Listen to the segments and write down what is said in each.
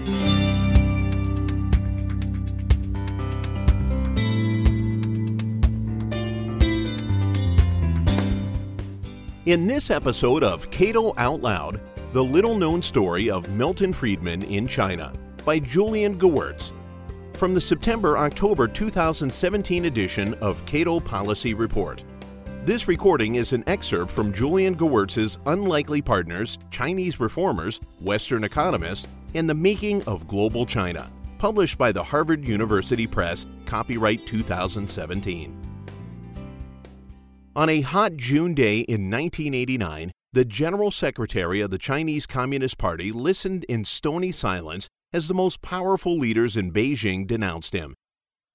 In this episode of Cato Out Loud, the little known story of Milton Friedman in China by Julian Gewirtz from the September October 2017 edition of Cato Policy Report. This recording is an excerpt from Julian Gewirtz's Unlikely Partners, Chinese Reformers, Western Economists, and the Making of Global China, published by the Harvard University Press, copyright 2017. On a hot June day in 1989, the General Secretary of the Chinese Communist Party listened in stony silence as the most powerful leaders in Beijing denounced him.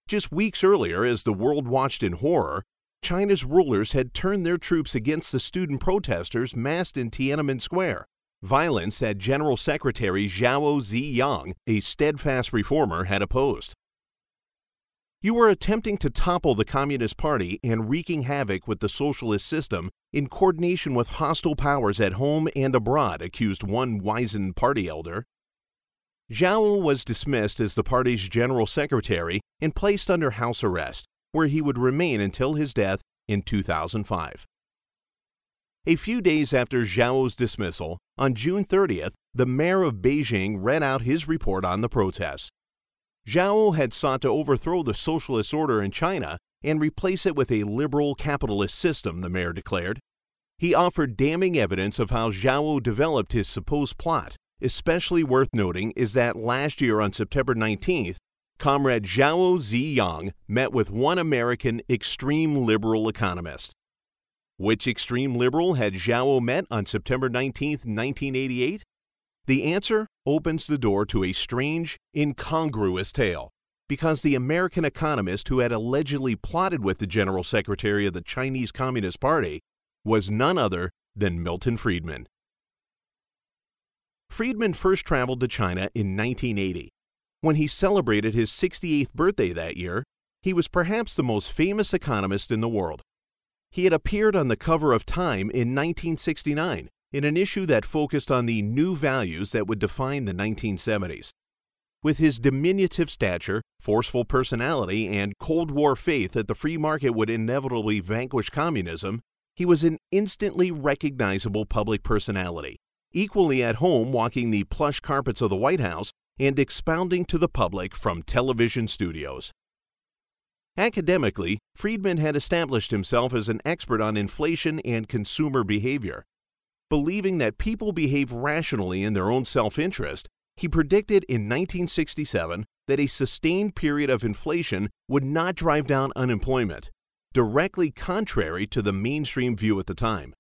Just weeks earlier, as the world watched in horror, China's rulers had turned their troops against the student protesters massed in Tiananmen Square, violence that General Secretary Zhao Ziyang, a steadfast reformer, had opposed. You were attempting to topple the Communist Party and wreaking havoc with the socialist system in coordination with hostile powers at home and abroad, accused one wizened party elder. Zhao was dismissed as the party's general secretary and placed under house arrest, where he would remain until his death in 2005. A few days after Zhao's dismissal, on June 30th, the mayor of Beijing read out his report on the protests. Zhao had sought to overthrow the socialist order in China and replace it with a liberal capitalist system, the mayor declared. He offered damning evidence of how Zhao developed his supposed plot. Especially worth noting is that last year on September 19th, Comrade Zhao Ziyang met with one American extreme liberal economist. Which extreme liberal had Zhao met on September 19, 1988? The answer opens the door to a strange, incongruous tale. Because the American economist who had allegedly plotted with the General Secretary of the Chinese Communist Party was none other than Milton Friedman. Friedman first traveled to China in 1980. When he celebrated his 68th birthday that year, he was perhaps the most famous economist in the world. He had appeared on the cover of Time in 1969 in an issue that focused on the new values that would define the 1970s. With his diminutive stature, forceful personality, and Cold War faith that the free market would inevitably vanquish communism, he was an instantly recognizable public personality, equally at home walking the plush carpets of the White House and expounding to the public from television studios. Academically, Friedman had established himself as an expert on inflation and consumer behavior. Believing that people behave rationally in their own self interest, he predicted in 1967 that a sustained period of inflation would not drive down unemployment, directly contrary to the mainstream view at the time.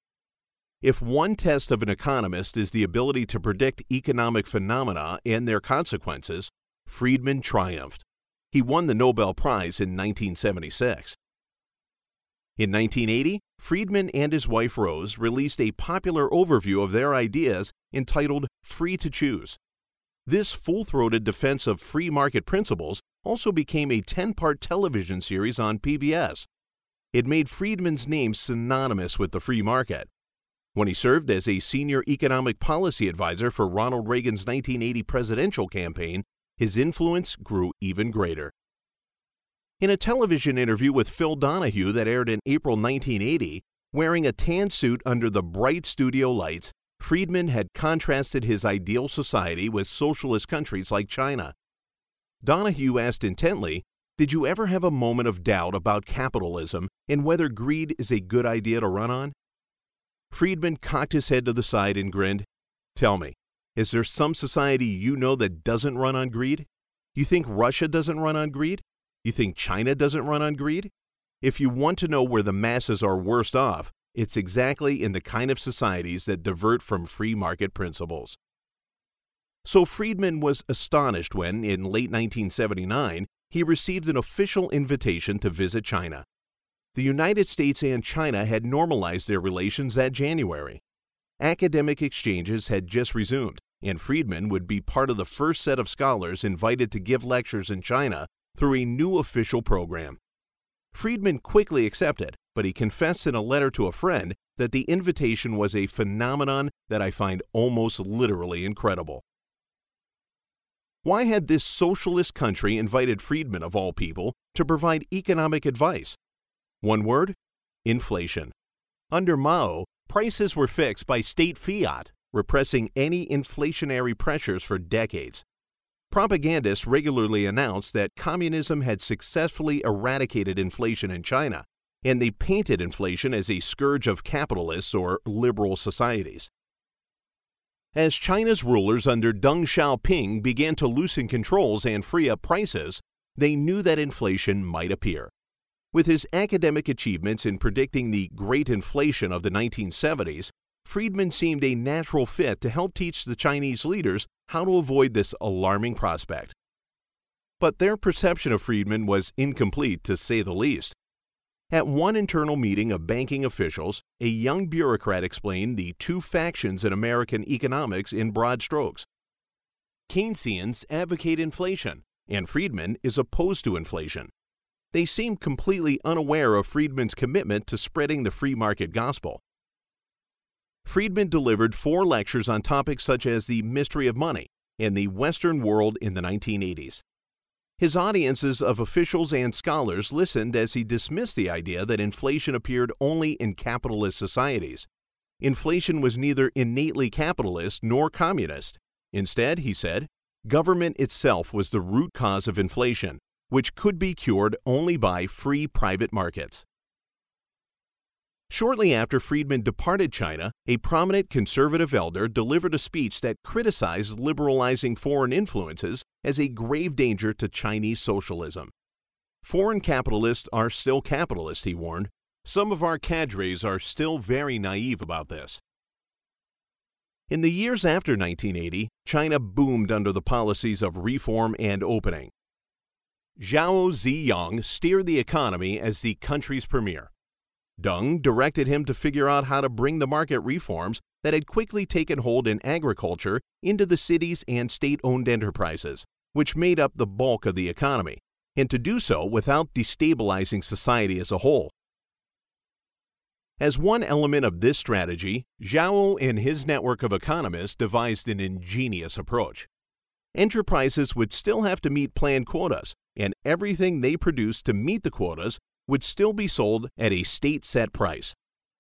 If one test of an economist is the ability to predict economic phenomena and their consequences, Friedman triumphed. He won the Nobel Prize in 1976. In 1980, Friedman and his wife Rose released a popular overview of their ideas entitled Free to Choose. This full throated defense of free market principles also became a 10 part television series on PBS. It made Friedman's name synonymous with the free market. When he served as a senior economic policy advisor for Ronald Reagan's 1980 presidential campaign, his influence grew even greater. In a television interview with Phil Donahue that aired in April 1980, wearing a tan suit under the bright studio lights, Friedman had contrasted his ideal society with socialist countries like China. Donahue asked intently, Did you ever have a moment of doubt about capitalism and whether greed is a good idea to run on? Friedman cocked his head to the side and grinned. Tell me, is there some society you know that doesn't run on greed? You think Russia doesn't run on greed? You think China doesn't run on greed? If you want to know where the masses are worst off, it's exactly in the kind of societies that divert from free market principles. So Friedman was astonished when, in late 1979, he received an official invitation to visit China. The United States and China had normalized their relations that January. Academic exchanges had just resumed, and Friedman would be part of the first set of scholars invited to give lectures in China through a new official program. Friedman quickly accepted, but he confessed in a letter to a friend that the invitation was a phenomenon that I find almost literally incredible. Why had this socialist country invited Friedman, of all people, to provide economic advice? One word inflation. Under Mao, prices were fixed by state fiat, repressing any inflationary pressures for decades. Propagandists regularly announced that communism had successfully eradicated inflation in China, and they painted inflation as a scourge of capitalists or liberal societies. As China's rulers under Deng Xiaoping began to loosen controls and free up prices, they knew that inflation might appear. With his academic achievements in predicting the great inflation of the 1970s, Friedman seemed a natural fit to help teach the Chinese leaders how to avoid this alarming prospect. But their perception of Friedman was incomplete to say the least. At one internal meeting of banking officials, a young bureaucrat explained the two factions in American economics in broad strokes. Keynesians advocate inflation, and Friedman is opposed to inflation. They seemed completely unaware of Friedman's commitment to spreading the free market gospel. Friedman delivered four lectures on topics such as the mystery of money and the Western world in the 1980s. His audiences of officials and scholars listened as he dismissed the idea that inflation appeared only in capitalist societies. Inflation was neither innately capitalist nor communist. Instead, he said, government itself was the root cause of inflation, which could be cured only by free private markets. Shortly after Friedman departed China, a prominent conservative elder delivered a speech that criticized liberalizing foreign influences as a grave danger to Chinese socialism. Foreign capitalists are still capitalists, he warned. Some of our cadres are still very naive about this. In the years after 1980, China boomed under the policies of reform and opening. Zhao Ziyang steered the economy as the country's premier. Deng directed him to figure out how to bring the market reforms that had quickly taken hold in agriculture into the cities and state owned enterprises, which made up the bulk of the economy, and to do so without destabilizing society as a whole. As one element of this strategy, Zhao and his network of economists devised an ingenious approach. Enterprises would still have to meet planned quotas, and everything they produced to meet the quotas would still be sold at a state set price.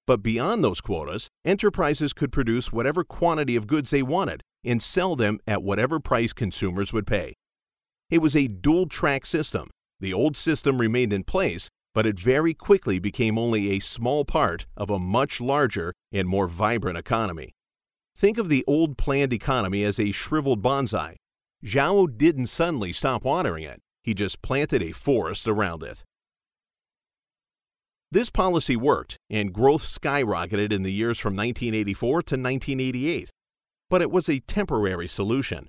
But beyond those quotas, enterprises could produce whatever quantity of goods they wanted and sell them at whatever price consumers would pay. It was a dual track system. The old system remained in place, but it very quickly became only a small part of a much larger and more vibrant economy. Think of the old planned economy as a shriveled bonsai. Zhao didn't suddenly stop watering it, he just planted a forest around it. This policy worked, and growth skyrocketed in the years from 1984 to 1988. But it was a temporary solution.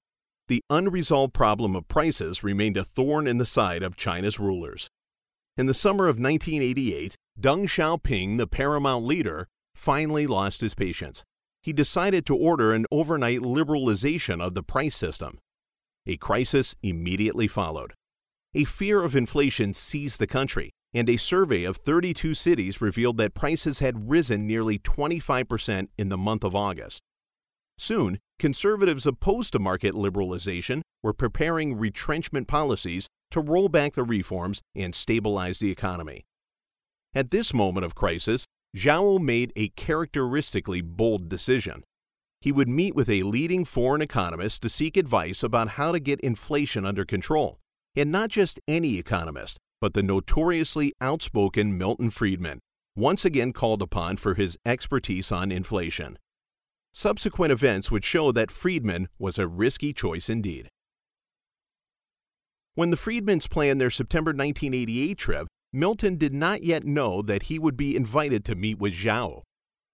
The unresolved problem of prices remained a thorn in the side of China's rulers. In the summer of 1988, Deng Xiaoping, the paramount leader, finally lost his patience. He decided to order an overnight liberalization of the price system. A crisis immediately followed. A fear of inflation seized the country, and a survey of 32 cities revealed that prices had risen nearly 25% in the month of August. Soon, conservatives opposed to market liberalization were preparing retrenchment policies to roll back the reforms and stabilize the economy. At this moment of crisis, Zhao made a characteristically bold decision. He would meet with a leading foreign economist to seek advice about how to get inflation under control. And not just any economist, but the notoriously outspoken Milton Friedman, once again called upon for his expertise on inflation. Subsequent events would show that Friedman was a risky choice indeed. When the Friedmans planned their September 1988 trip, Milton did not yet know that he would be invited to meet with Zhao.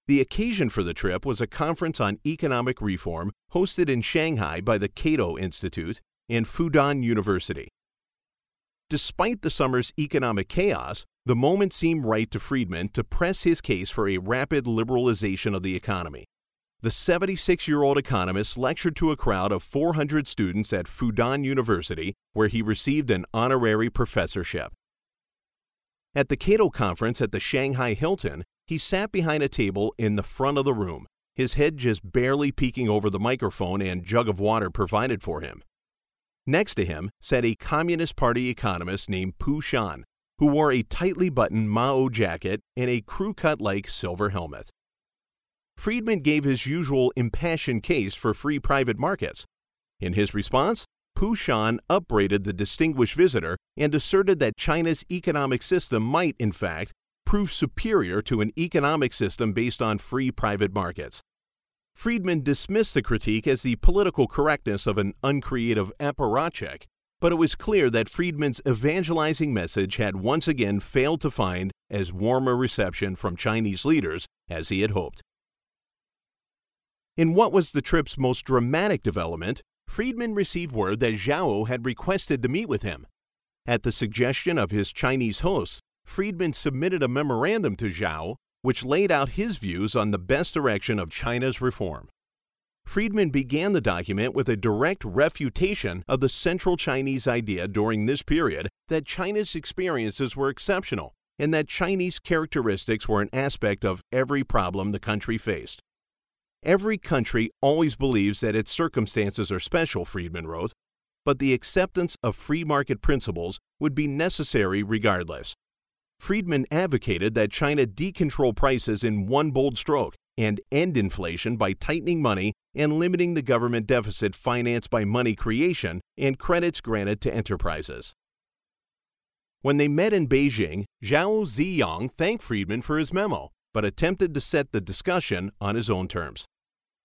The occasion for the trip was a conference on economic reform hosted in Shanghai by the Cato Institute and Fudan University. Despite the summer's economic chaos, the moment seemed right to Friedman to press his case for a rapid liberalization of the economy. The 76 year old economist lectured to a crowd of 400 students at Fudan University, where he received an honorary professorship. At the Cato conference at the Shanghai Hilton, he sat behind a table in the front of the room, his head just barely peeking over the microphone and jug of water provided for him. Next to him sat a Communist Party economist named Pu Shan, who wore a tightly buttoned Mao jacket and a crew cut like silver helmet. Friedman gave his usual impassioned case for free private markets. In his response, Pu Shan upbraided the distinguished visitor and asserted that China's economic system might, in fact, prove superior to an economic system based on free private markets. Friedman dismissed the critique as the political correctness of an uncreative apparatchik, but it was clear that Friedman's evangelizing message had once again failed to find as warm a reception from Chinese leaders as he had hoped. In what was the trip's most dramatic development, Friedman received word that Zhao had requested to meet with him. At the suggestion of his Chinese hosts, Friedman submitted a memorandum to Zhao which laid out his views on the best direction of China's reform. Friedman began the document with a direct refutation of the central Chinese idea during this period that China's experiences were exceptional and that Chinese characteristics were an aspect of every problem the country faced. Every country always believes that its circumstances are special, Friedman wrote, but the acceptance of free market principles would be necessary regardless. Friedman advocated that China decontrol prices in one bold stroke and end inflation by tightening money and limiting the government deficit financed by money creation and credits granted to enterprises. When they met in Beijing, Zhao Ziyang thanked Friedman for his memo, but attempted to set the discussion on his own terms.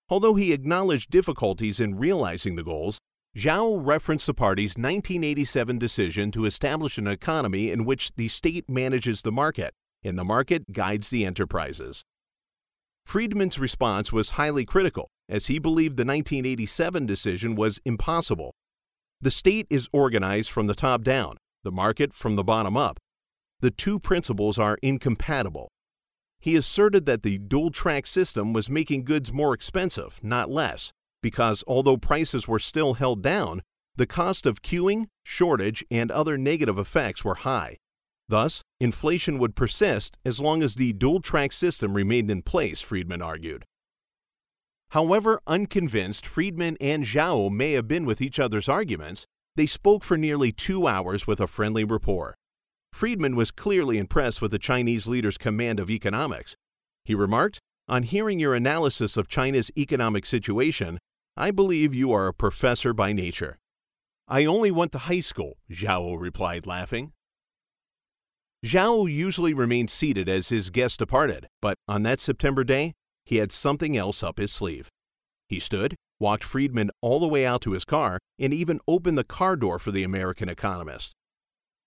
Although he acknowledged difficulties in realizing the goals, Zhao referenced the party's 1987 decision to establish an economy in which the state manages the market and the market guides the enterprises. Friedman's response was highly critical, as he believed the 1987 decision was impossible. The state is organized from the top down, the market from the bottom up. The two principles are incompatible. He asserted that the dual track system was making goods more expensive, not less, because although prices were still held down, the cost of queuing, shortage, and other negative effects were high. Thus, inflation would persist as long as the dual track system remained in place, Friedman argued. However unconvinced Friedman and Zhao may have been with each other's arguments, they spoke for nearly two hours with a friendly rapport. Friedman was clearly impressed with the Chinese leader's command of economics. He remarked, On hearing your analysis of China's economic situation, I believe you are a professor by nature. I only went to high school, Zhao replied, laughing. Zhao usually remained seated as his guest departed, but on that September day, he had something else up his sleeve. He stood, walked Friedman all the way out to his car, and even opened the car door for the American economist.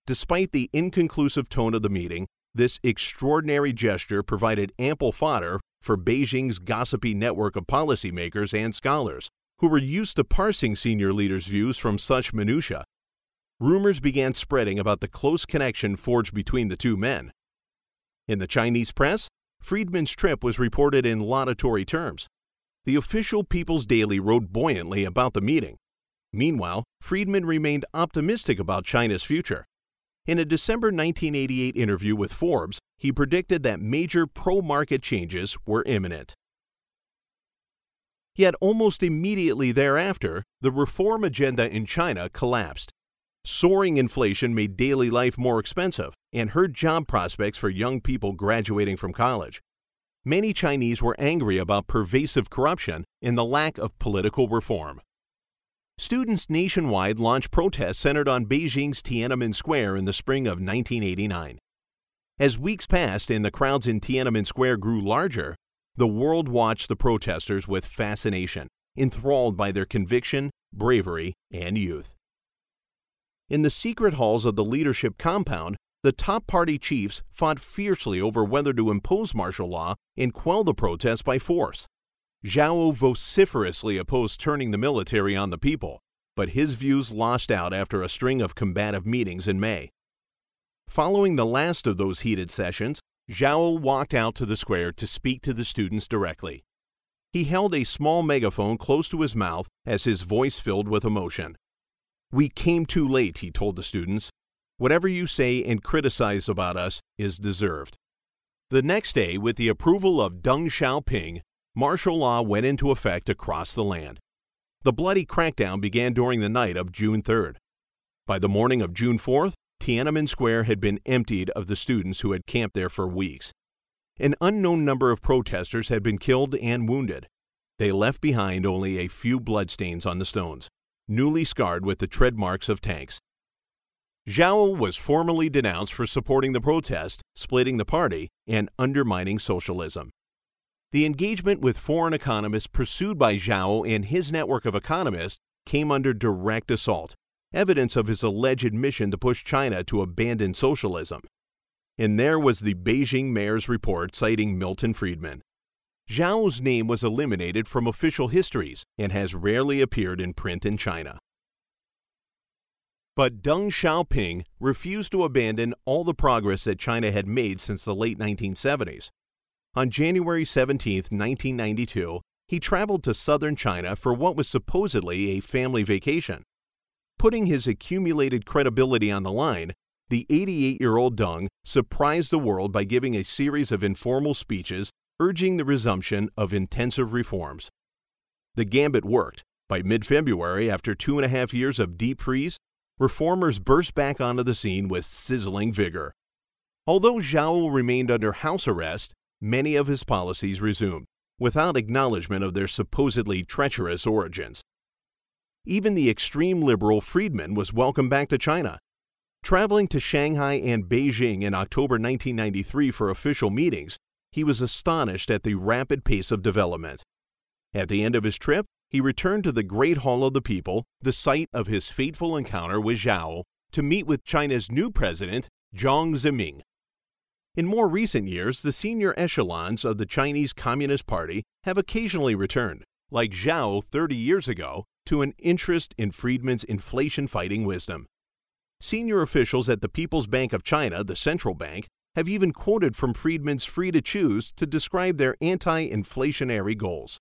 Despite the inconclusive tone of the meeting, this extraordinary gesture provided ample fodder for Beijing's gossipy network of policymakers and scholars, who were used to parsing senior leaders' views from such minutiae. Rumors began spreading about the close connection forged between the two men. In the Chinese press, Friedman's trip was reported in laudatory terms. The official People's Daily wrote buoyantly about the meeting. Meanwhile, Friedman remained optimistic about China's future. In a December 1988 interview with Forbes, he predicted that major pro market changes were imminent. Yet almost immediately thereafter, the reform agenda in China collapsed. Soaring inflation made daily life more expensive and hurt job prospects for young people graduating from college. Many Chinese were angry about pervasive corruption and the lack of political reform. Students nationwide launched protests centered on Beijing's Tiananmen Square in the spring of 1989. As weeks passed and the crowds in Tiananmen Square grew larger, the world watched the protesters with fascination, enthralled by their conviction, bravery, and youth. In the secret halls of the leadership compound, the top party chiefs fought fiercely over whether to impose martial law and quell the protests by force. Zhao vociferously opposed turning the military on the people, but his views lost out after a string of combative meetings in May. Following the last of those heated sessions, Zhao walked out to the square to speak to the students directly. He held a small megaphone close to his mouth as his voice filled with emotion. We came too late, he told the students. Whatever you say and criticize about us is deserved. The next day, with the approval of Deng Xiaoping, martial law went into effect across the land. The bloody crackdown began during the night of June 3rd. By the morning of June 4th, Tiananmen Square had been emptied of the students who had camped there for weeks. An unknown number of protesters had been killed and wounded. They left behind only a few bloodstains on the stones, newly scarred with the tread marks of tanks. Zhao was formally denounced for supporting the protest, splitting the party, and undermining socialism. The engagement with foreign economists pursued by Zhao and his network of economists came under direct assault, evidence of his alleged mission to push China to abandon socialism. And there was the Beijing mayor's report citing Milton Friedman. Zhao's name was eliminated from official histories and has rarely appeared in print in China. But Deng Xiaoping refused to abandon all the progress that China had made since the late 1970s. On January 17, 1992, he traveled to southern China for what was supposedly a family vacation. Putting his accumulated credibility on the line, the 88 year old Deng surprised the world by giving a series of informal speeches urging the resumption of intensive reforms. The gambit worked. By mid February, after two and a half years of deep freeze, reformers burst back onto the scene with sizzling vigor. Although Zhao remained under house arrest, many of his policies resumed, without acknowledgement of their supposedly treacherous origins. Even the extreme liberal Friedman was welcomed back to China. Traveling to Shanghai and Beijing in October 1993 for official meetings, he was astonished at the rapid pace of development. At the end of his trip, he returned to the Great Hall of the People, the site of his fateful encounter with Zhao, to meet with China's new president, Jiang Zemin. In more recent years, the senior echelons of the Chinese Communist Party have occasionally returned, like Zhao 30 years ago, to an interest in Friedman's inflation fighting wisdom. Senior officials at the People's Bank of China, the central bank, have even quoted from Friedman's Free to Choose to describe their anti inflationary goals.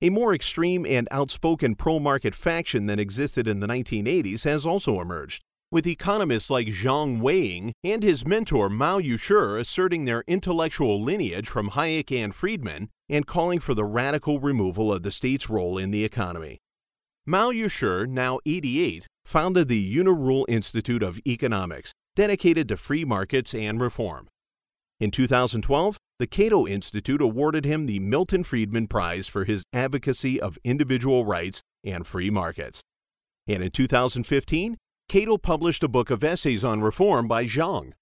A more extreme and outspoken pro market faction than existed in the 1980s has also emerged, with economists like Zhang Weiying and his mentor Mao Yushi asserting their intellectual lineage from Hayek and Friedman and calling for the radical removal of the state's role in the economy. Mao Yushi, now 88, founded the Unirule Institute of Economics, dedicated to free markets and reform. In 2012, the Cato Institute awarded him the Milton Friedman Prize for his advocacy of individual rights and free markets. And in 2015, Cato published a book of essays on reform by Zhang.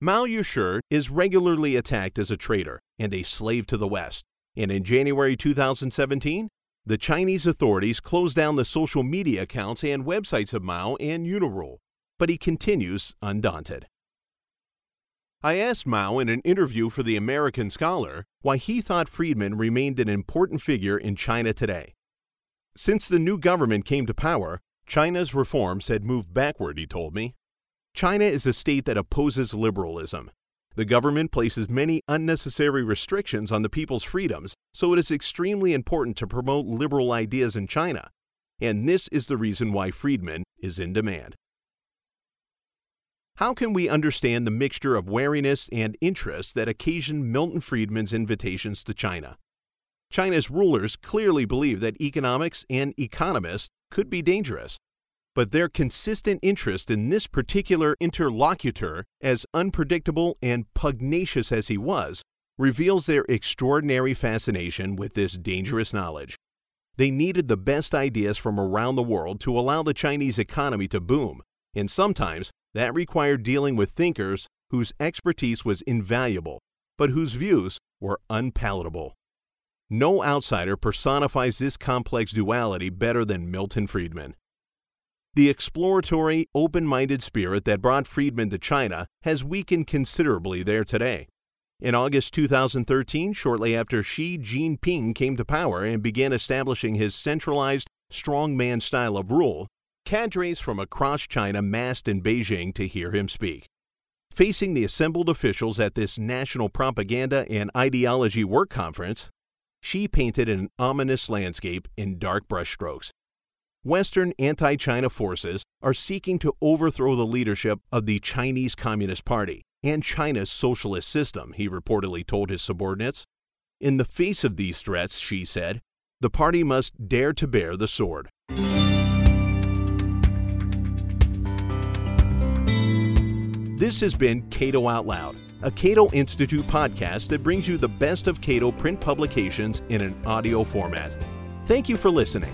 Mao Yushi is regularly attacked as a traitor and a slave to the West, and in January 2017, the Chinese authorities closed down the social media accounts and websites of Mao and Unirule but he continues undaunted. I asked Mao in an interview for the American Scholar why he thought Friedman remained an important figure in China today. Since the new government came to power, China's reforms had moved backward, he told me. China is a state that opposes liberalism. The government places many unnecessary restrictions on the people's freedoms, so it is extremely important to promote liberal ideas in China. And this is the reason why Friedman is in demand. How can we understand the mixture of wariness and interest that occasioned Milton Friedman's invitations to China? China's rulers clearly believe that economics and economists could be dangerous, but their consistent interest in this particular interlocutor, as unpredictable and pugnacious as he was, reveals their extraordinary fascination with this dangerous knowledge. They needed the best ideas from around the world to allow the Chinese economy to boom, and sometimes that required dealing with thinkers whose expertise was invaluable, but whose views were unpalatable. No outsider personifies this complex duality better than Milton Friedman. The exploratory, open minded spirit that brought Friedman to China has weakened considerably there today. In August 2013, shortly after Xi Jinping came to power and began establishing his centralized, strongman style of rule, Cadres from across China massed in Beijing to hear him speak. Facing the assembled officials at this National Propaganda and Ideology Work Conference, Xi painted an ominous landscape in dark brushstrokes. Western anti China forces are seeking to overthrow the leadership of the Chinese Communist Party and China's socialist system, he reportedly told his subordinates. In the face of these threats, Xi said, The party must dare to bear the sword. This has been Cato Out Loud, a Cato Institute podcast that brings you the best of Cato print publications in an audio format. Thank you for listening.